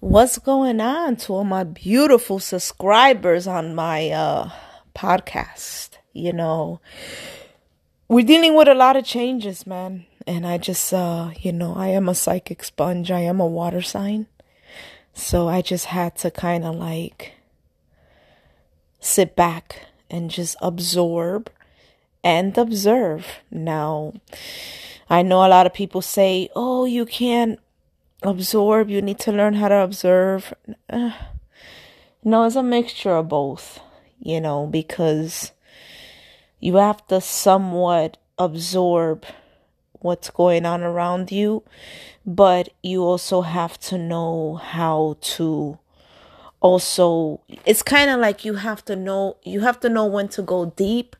What's going on to all my beautiful subscribers on my uh, podcast? You know, we're dealing with a lot of changes, man. And I just, uh, you know, I am a psychic sponge. I am a water sign. So I just had to kind of like sit back and just absorb and observe. Now, I know a lot of people say, oh, you can't absorb, you need to learn how to observe. No, it's a mixture of both, you know, because you have to somewhat absorb what's going on around you, but you also have to know how to also it's kind of like you have to know you have to know when to go deep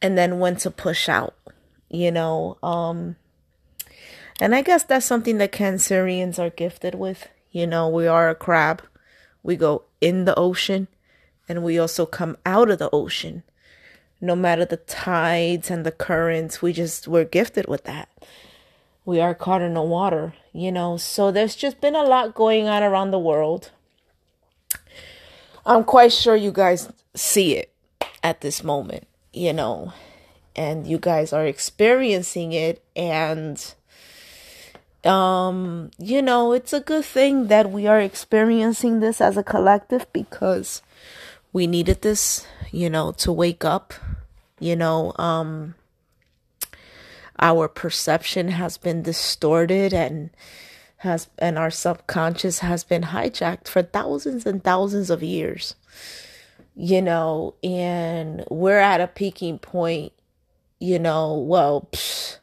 and then when to push out you know um and I guess that's something that Cancerians are gifted with. You know, we are a crab. We go in the ocean and we also come out of the ocean. No matter the tides and the currents, we just, we're gifted with that. We are caught in the water, you know. So there's just been a lot going on around the world. I'm quite sure you guys see it at this moment, you know, and you guys are experiencing it and um, you know, it's a good thing that we are experiencing this as a collective because we needed this, you know, to wake up. You know, um, our perception has been distorted and has and our subconscious has been hijacked for thousands and thousands of years you know and we're at a peaking point you know well psh,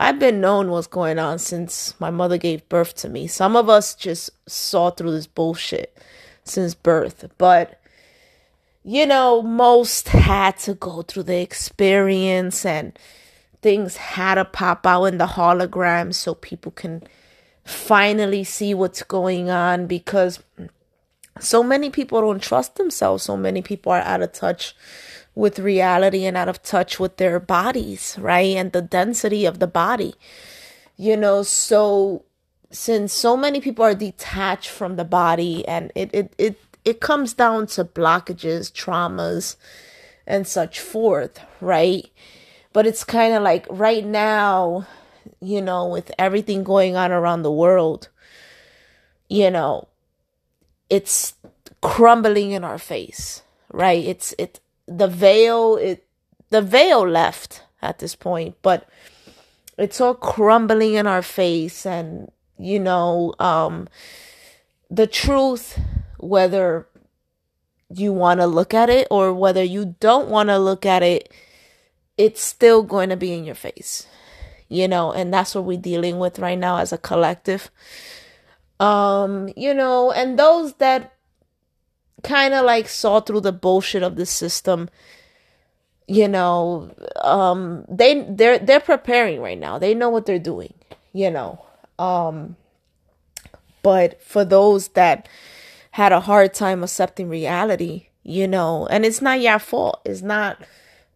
I've been knowing what's going on since my mother gave birth to me. Some of us just saw through this bullshit since birth, but you know, most had to go through the experience and things had to pop out in the hologram so people can finally see what's going on because so many people don't trust themselves. So many people are out of touch with reality and out of touch with their bodies, right? And the density of the body. You know, so since so many people are detached from the body and it it it, it comes down to blockages, traumas, and such forth, right? But it's kind of like right now, you know, with everything going on around the world, you know, it's crumbling in our face, right? It's it the veil it the veil left at this point, but it's all crumbling in our face and you know um the truth whether you want to look at it or whether you don't want to look at it it's still going to be in your face you know and that's what we're dealing with right now as a collective. Um you know and those that kind of like saw through the bullshit of the system. You know um they they're they're preparing right now. They know what they're doing you know. Um but for those that had a hard time accepting reality you know and it's not your fault. It's not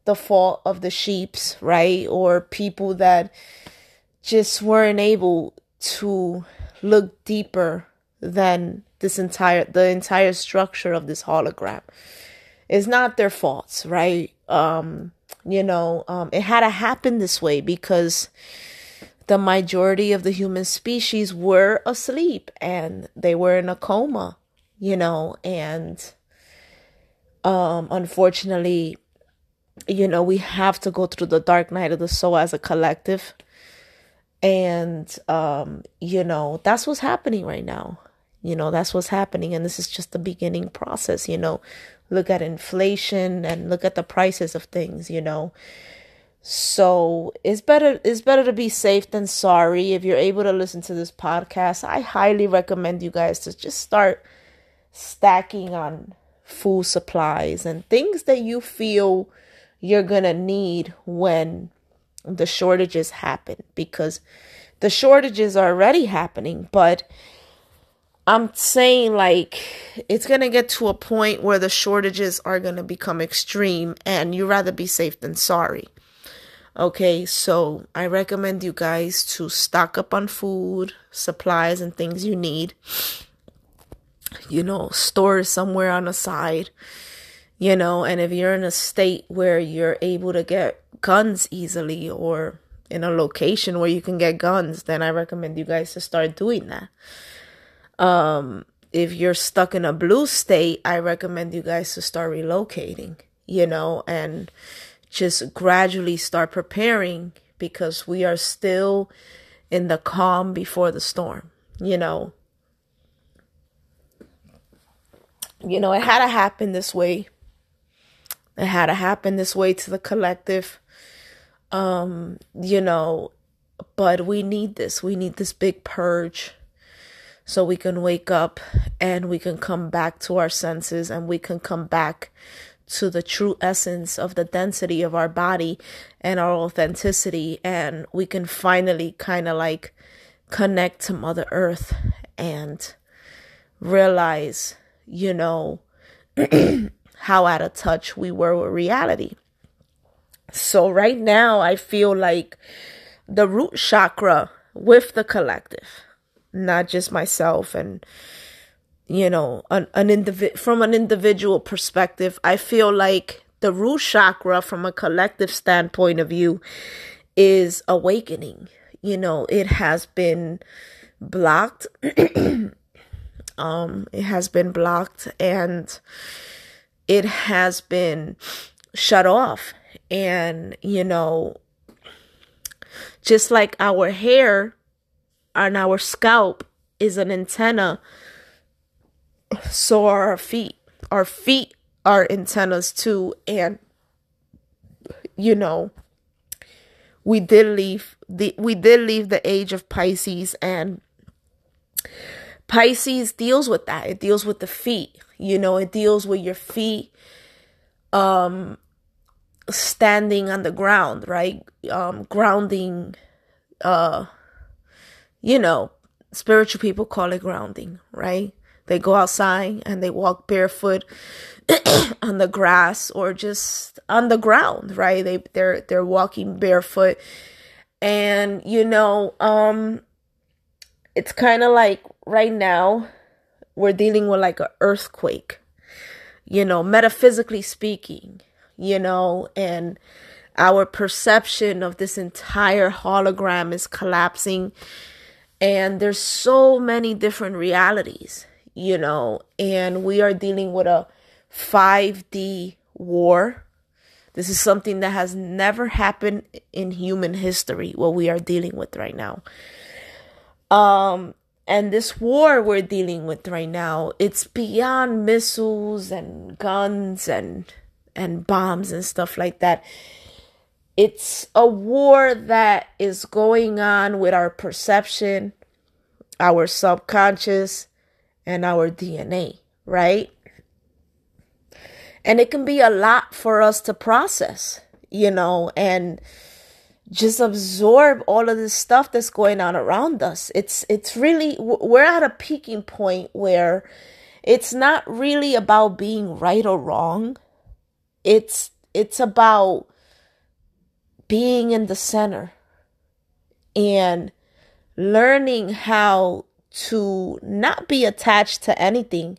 the fault of the sheeps right? Or people that just weren't able to look deeper than this entire the entire structure of this hologram. It's not their faults right? Um you know um it had to happen this way because the majority of the human species were asleep and they were in a coma you know and um unfortunately you know we have to go through the dark night of the soul as a collective. And um you know that's what's happening right now you know, that's what's happening. And this is just the beginning process, you know. Look at inflation and look at the prices of things, you know. So it's better it's better to be safe than sorry. If you're able to listen to this podcast, I highly recommend you guys to just start stacking on food supplies and things that you feel you're gonna need when the shortages happen because the shortages are already happening, but I'm saying like it's going to get to a point where the shortages are going to become extreme and you'd rather be safe than sorry. Okay, so I recommend you guys to stock up on food, supplies and things you need. you know, stores somewhere on the side, you know, and if you're in a state where you're able to get guns easily or in a location where you can get guns, then I recommend you guys to start doing that. Um, if you're stuck in a blue state, I recommend you guys to start relocating, you know, and just gradually start preparing because we are still in the calm before the storm, you know. You know, it had to happen this way. It had to happen this way to the collective. Um, you know, but we need this. We need this big purge so we can wake up and we can come back to our senses and we can come back to the true essence of the density of our body and our authenticity. And we can finally kind of like connect to mother earth and realize you know how out of touch we were with reality. So right now i feel like the root chakra with the collective not just myself and you know an, an individ from an individual perspective i feel like the root chakra from a collective standpoint of view is awakening. You know it has been blocked um it has been blocked and it has been shut off. And you know just like our hair on our scalp is an antenna. So are our feet. Our feet are antennas too. And, you know, we did leave the we did leave the age of Pisces and Pisces deals with that. It deals with the feet. You know, it deals with your feet um standing on the ground, right? Um grounding uh you know, spiritual people call it grounding, right? They go outside and they walk barefoot on the grass or just on the ground, right? They they're they're walking barefoot. And you know, um it's kind of like right now we're dealing with like an earthquake. You know, metaphysically speaking, you know, and our perception of this entire hologram is collapsing and there's so many different realities, you know, and we are dealing with a 5D war. This is something that has never happened in human history, what we are dealing with right now. Um, and this war we're dealing with right now, it's beyond missiles and guns and and bombs and stuff like that it's a war that is going on with our perception, our subconscious, and our DNA, right? And it can be a lot for us to process, you know, and just absorb all of this stuff that's going on around us. It's it's really we're at a peaking point where it's not really about being right or wrong. It's it's about being in the center and learning how to not be attached to anything,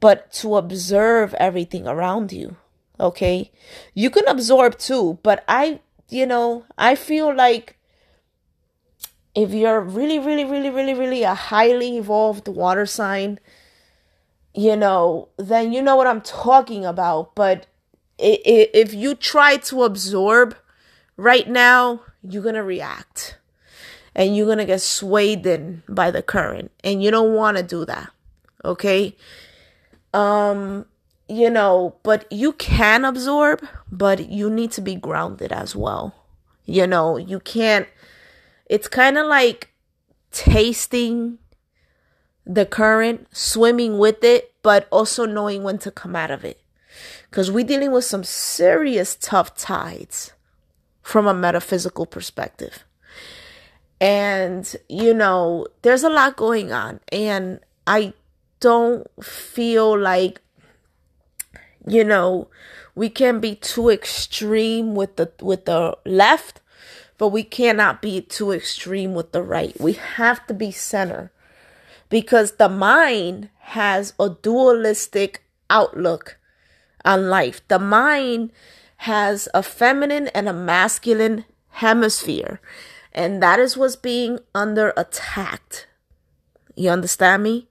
but to observe everything around you. Okay. You can absorb too, but I, you know, I feel like if you're really, really, really, really, really a highly evolved water sign, you know, then you know what I'm talking about. But if you try to absorb right now you're going to react and you're going to get swayed in by the current and you don't want to do that okay? Um you know but you can absorb but you need to be grounded as well. You know you can't it's kind of like tasting the current swimming with it but also knowing when to come out of it. Because we're dealing with some serious tough tides from a metaphysical perspective. And, you know, there's a lot going on. And I don't feel like, you know, we can be too extreme with the with the left, but we cannot be too extreme with the right. We have to be center because the mind has a dualistic outlook on life. The mind has a feminine and a masculine hemisphere, and that is what's being under attack. You understand me?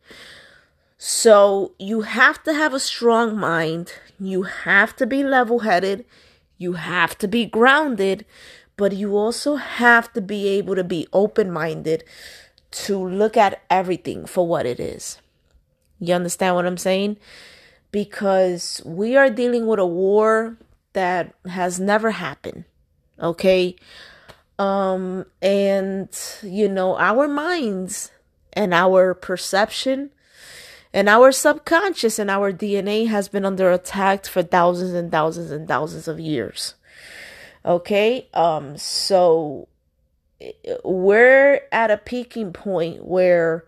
So you have to have a strong mind. You have to be level headed. You have to be grounded, but you also have to be able to be open minded to look at everything for what it is. You understand what I'm saying? Because we are dealing with a war that has never happened. Okay? Um and you know, our minds and our perception and our subconscious and our DNA has been under attack for thousands and thousands and thousands of years. Okay? Um so we're at a peaking point where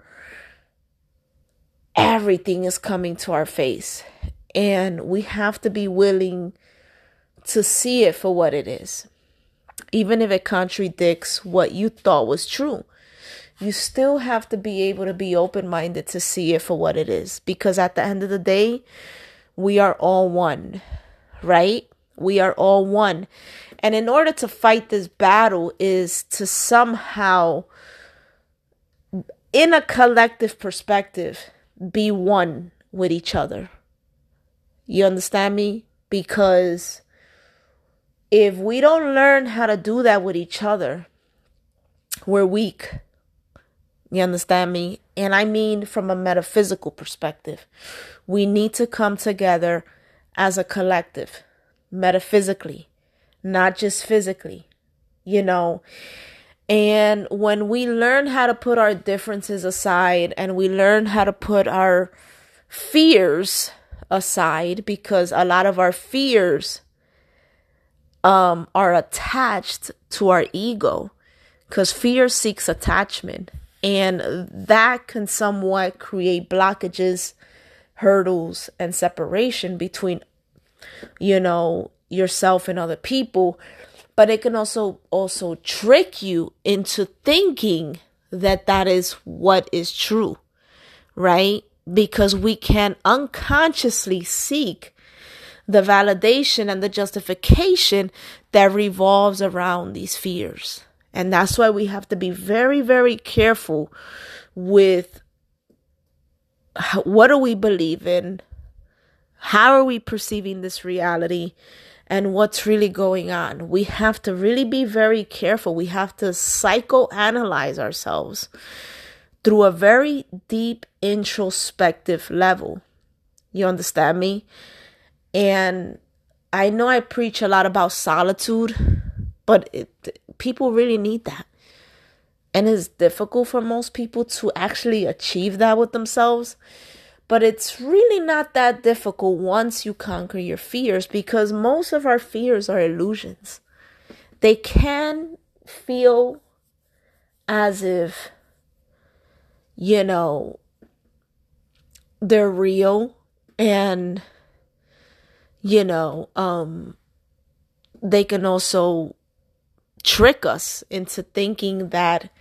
everything is coming to our face and we have to be willing to see it for what it is even if it contradicts what you thought was true you still have to be able to be open minded to see it for what it is. Because at the end of the day, we are all one, right? We are all one. And in order to fight this battle, is to somehow, in a collective perspective, be one with each other. You understand me? Because if we don't learn how to do that with each other, we're weak you understand me? And I mean from a metaphysical perspective. We need to come together as a collective, metaphysically, not just physically, you know. And when we learn how to put our differences aside and we learn how to put our fears aside, because a lot of our fears um, are attached to our ego, because fear seeks attachment and that can somewhat create blockages, hurdles, and separation between, you know, yourself and other people. But it can also also trick you into thinking that that is what is true, right? Because we can unconsciously seek the validation and the justification that revolves around these fears. And that's why we have to be very, very careful with what do we believe in? How are we perceiving this reality? And what's really going on? We have to really be very careful. We have to psychoanalyze ourselves through a very deep introspective level. You understand me? And I know I preach a lot about solitude, but it, people really need that. And it's difficult for most people to actually achieve that with themselves. But it's really not that difficult once you conquer your fears because most of our fears are illusions. They can feel as if, you know, they're real and, you know, um, they can also trick us into thinking that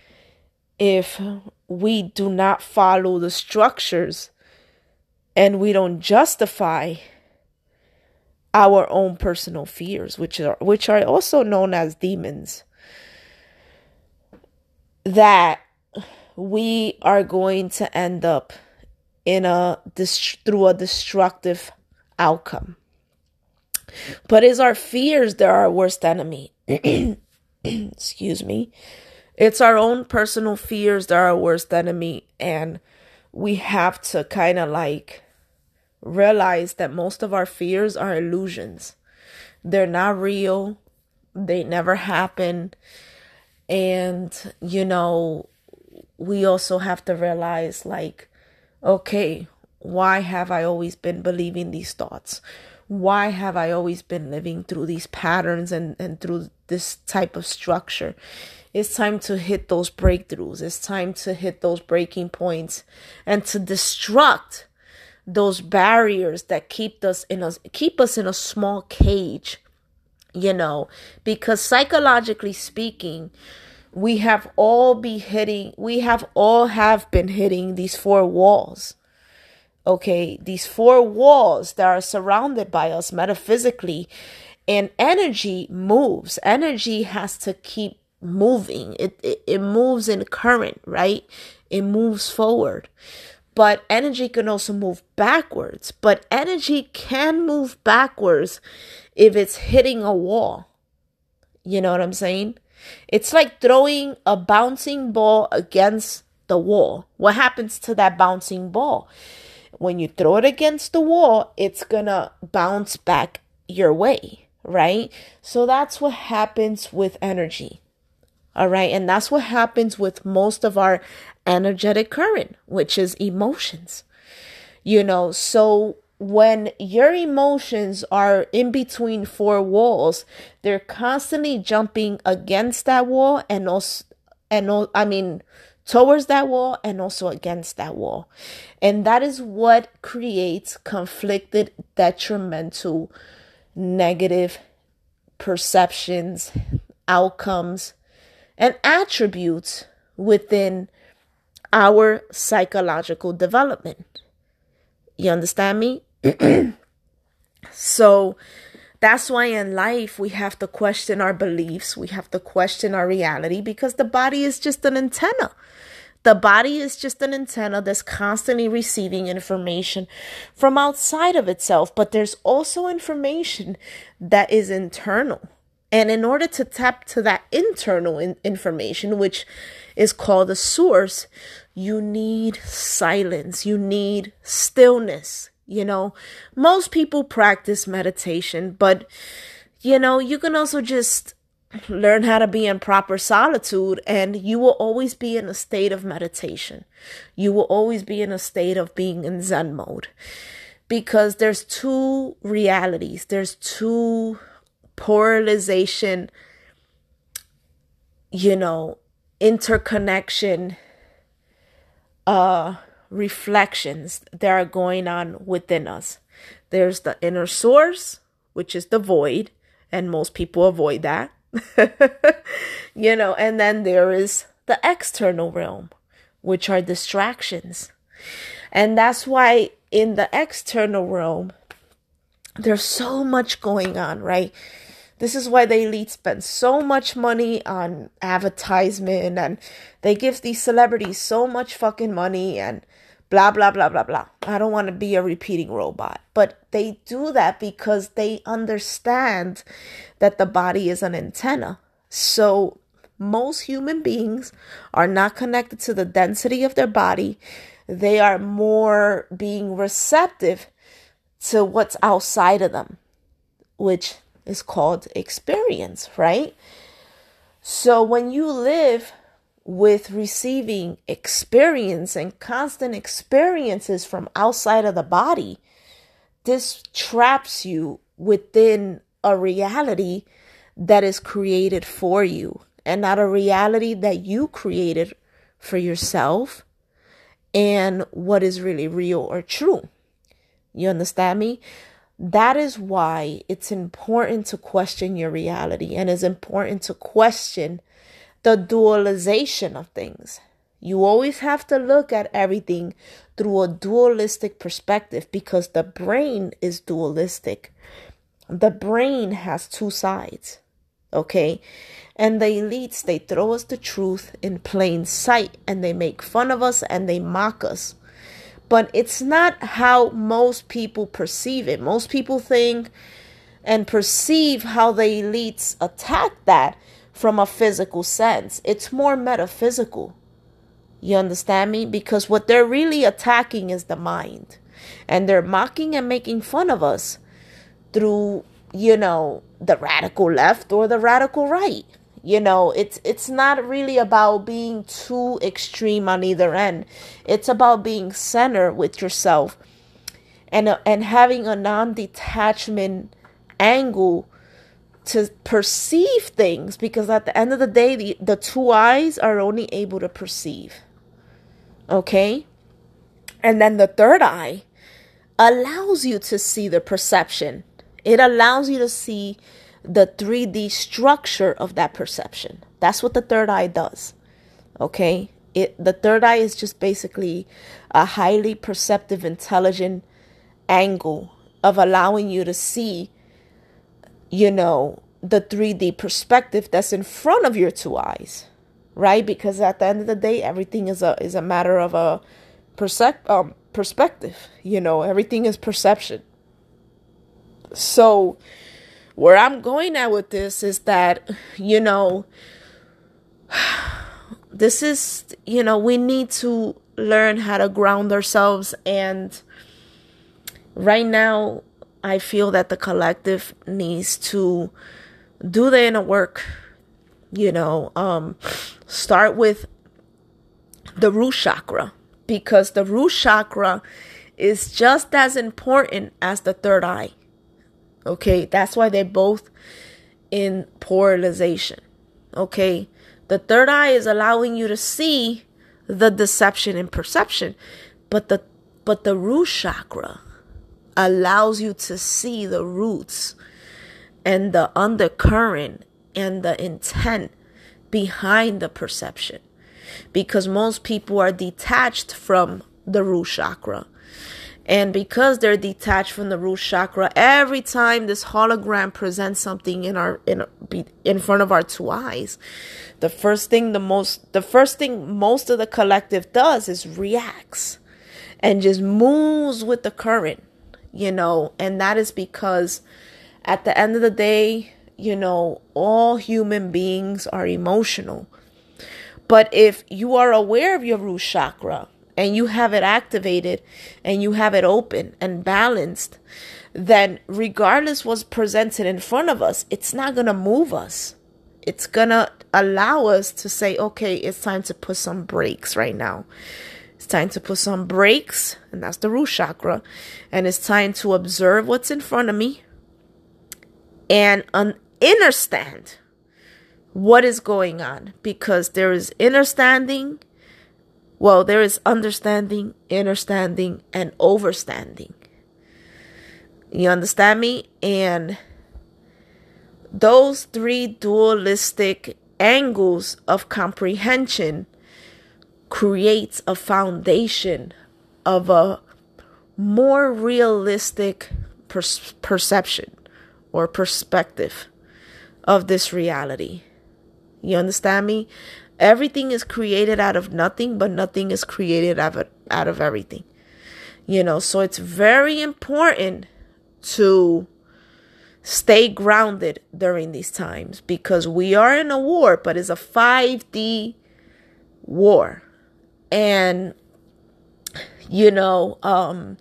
if we do not follow the structures and we don't justify our own personal fears which are which are also known as demons that we are going to end up in a through a destructive outcome but is our fears that are our worst enemy excuse me, it's our own personal fears that are our worst enemy. And we have to kind of like realize that most of our fears are illusions. They're not real, they never happen. And, you know, we also have to realize, like, okay, why have I always been believing these thoughts? Why have I always been living through these patterns and, and through this type of structure? It's time to hit those breakthroughs. It's time to hit those breaking points and to destruct those barriers that keep us in a keep us in a small cage. You know, because psychologically speaking, we have all be hitting we have all have been hitting these four walls Okay, these four walls that are surrounded by us metaphysically, and energy moves. Energy has to keep moving. It, it, it moves in current, right? It moves forward. But energy can also move backwards. But energy can move backwards if it's hitting a wall. You know what I'm saying? It's like throwing a bouncing ball against the wall. What happens to that bouncing ball? When you throw it against the wall, it's gonna bounce back your way, right? So that's what happens with energy. All right. And that's what happens with most of our energetic current, which is emotions. You know, so when your emotions are in between four walls, they're constantly jumping against that wall and also, and I mean, towards that wall and also against that wall. And that is what creates conflicted, detrimental, negative perceptions, outcomes, and attributes within our psychological development. You understand me? so that's why in life we have to question our beliefs, we have to question our reality because the body is just an antenna. The body is just an antenna that's constantly receiving information from outside of itself, but there's also information that is internal. And in order to tap to that internal in- information, which is called the source, you need silence, you need stillness. You know, most people practice meditation, but you know, you can also just learn how to be in proper solitude and you will always be in a state of meditation. You will always be in a state of being in Zen mode because there's two realities, there's two polarization, you know, interconnection, uh, reflections that are going on within us. There's the inner source, which is the void, and most people avoid that. you know, and then there is the external realm, which are distractions. And that's why in the external realm, there's so much going on, right? This is why the elite spend so much money on advertisement and they give these celebrities so much fucking money and blah, blah, blah, blah, blah. I don't want to be a repeating robot. But they do that because they understand that the body is an antenna. So most human beings are not connected to the density of their body. They are more being receptive to what's outside of them, which is called experience, right? So when you live with receiving experience and constant experiences from outside of the body, this traps you within a reality that is created for you and not a reality that you created for yourself and what is really real or true. You understand me? That is why it's important to question your reality and it's important to question the dualization of things. You always have to look at everything through a dualistic perspective because the brain is dualistic. The brain has two sides, okay? And the elites, they throw us the truth in plain sight and they make fun of us and they mock us but it's not how most people perceive it. Most people think and perceive how the elites attack that from a physical sense. It's more metaphysical. You understand me? Because what they're really attacking is the mind. And they're mocking and making fun of us through, you know, the radical left or the radical right you know it's it's not really about being too extreme on either end. It's about being center with yourself and uh, and having a non-detachment angle to perceive things because at the end of the day the, the two eyes are only able to perceive. Okay? And then the third eye allows you to see the perception. It allows you to see the 3D structure of that perception. That's what the third eye does. Okay? it the third eye is just basically a highly perceptive intelligent angle of allowing you to see you know the 3D perspective that's in front of your two eyes right because at the end of the day everything is a is a matter of a percep- um, perspective you know everything is perception so where I'm going at with this is that you know this is, you know, we need to learn how to ground ourselves. And right now, I feel that the collective needs to do the inner work, you know, um, start with the root chakra because the root chakra is just as important as the third eye. Okay, that's why they're both in polarization. Okay, the third eye is allowing you to see the deception and perception. But the but the root chakra allows you to see the roots and the undercurrent and the intent behind the perception. Because most people are detached from the root chakra. And because they're detached from the root chakra, every time this hologram presents something in our in in front of our two eyes, the first thing the most the first thing most of the collective does is reacts and just moves with the current, you know, and that is because at the end of the day, you know, all human beings are emotional. But if you are aware of your root chakra, and you have it activated and you have it open and balanced, then regardless what's presented in front of us, it's not going to move us. It's going to allow us to say, okay, it's time to put some brakes right now. It's time to put some brakes, and that's the root chakra. And it's time to observe what's in front of me and un- understand what is going on because there is understanding well, there is understanding, understanding, and overstanding. You understand me? And those three dualistic angles of comprehension creates a foundation of a more realistic per- perception or perspective of this reality. You understand me? Everything is created out of nothing, but nothing is created out of, out of everything. You know, so it's very important to stay grounded during these times because we are in a war, but it's a 5D war. And, you know, um,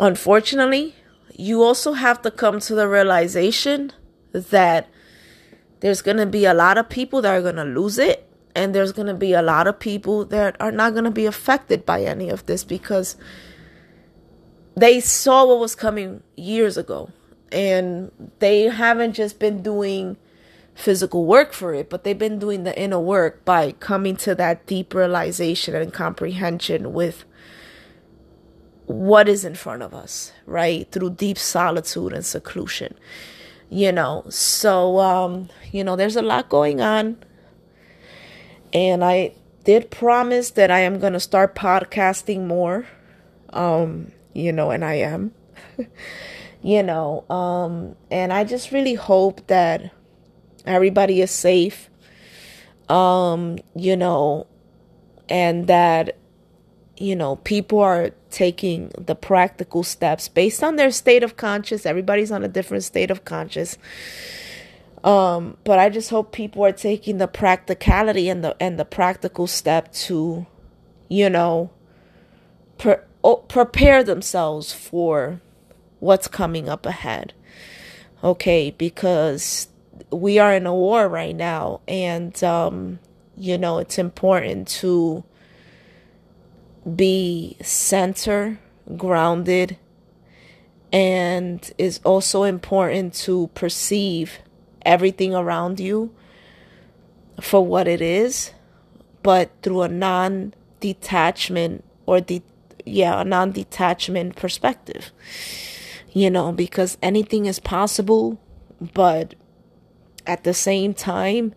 unfortunately, you also have to come to the realization that there's going to be a lot of people that are going to lose it. And there's going to be a lot of people that are not going to be affected by any of this because they saw what was coming years ago. And they haven't just been doing physical work for it, but they've been doing the inner work by coming to that deep realization and comprehension with what is in front of us, right? Through deep solitude and seclusion you know. So um you know there's a lot going on. And i did promise that i am going to start podcasting more um you know and i am you know um and i just really hope that everybody is safe um you know and that you know people are taking the practical steps based on their state of conscious. Everybody's on a different state of conscious. Um, but I just hope people are taking the practicality and the and the practical step to, you know, pre- oh, prepare themselves for what's coming up ahead. Okay, because we are in a war right now, and um, you know it's important to be center, grounded, and it's also important to perceive everything around you for what it is, but through a non detachment or the yeah, a non detachment perspective. You know, because anything is possible, but at the same time,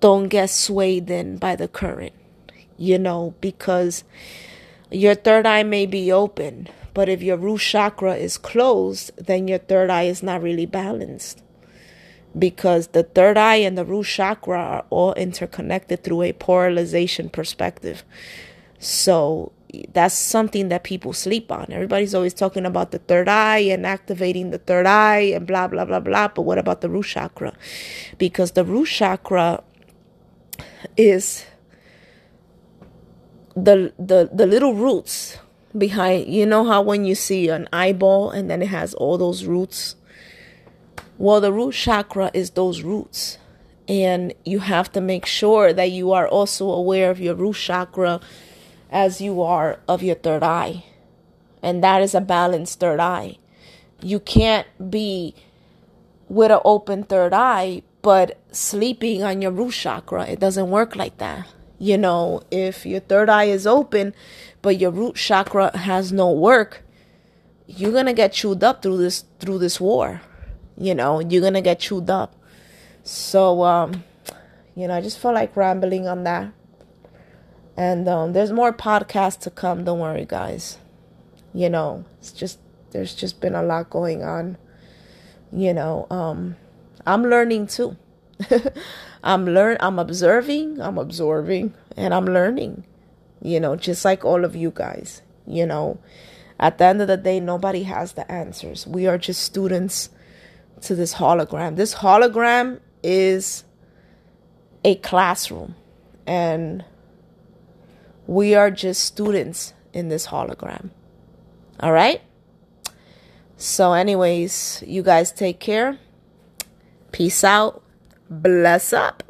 don't get swayed in by the current, you know, because your third eye may be open, but if your root chakra is closed, then your third eye is not really balanced. Because the third eye and the root chakra are all interconnected through a polarization perspective. So that's something that people sleep on. Everybody's always talking about the third eye and activating the third eye and blah, blah, blah, blah. But what about the root chakra? Because the root chakra is the the the little roots behind you know how when you see an eyeball and then it has all those roots? Well the root chakra is those roots. And you have to make sure that you are also aware of your root chakra as you are of your third eye. And that is a balanced third eye. You can't be with an open third eye but sleeping on your root chakra it doesn't work like that you know, if your third eye is open, but your root chakra has no work, you're gonna get chewed up through this through this war. You know, you're gonna get chewed up. So, um, you know, I just felt like rambling on that. And um, there's more podcasts to come. Don't worry, guys. You know, it's just there's just been a lot going on. You know, um, I'm learning too. I'm learn I'm observing, I'm absorbing, and I'm learning. You know, just like all of you guys. You know, at the end of the day, nobody has the answers. We are just students to this hologram. This hologram is a classroom, and we are just students in this hologram. All right? So, anyways, you guys take care. Peace out. Bless up.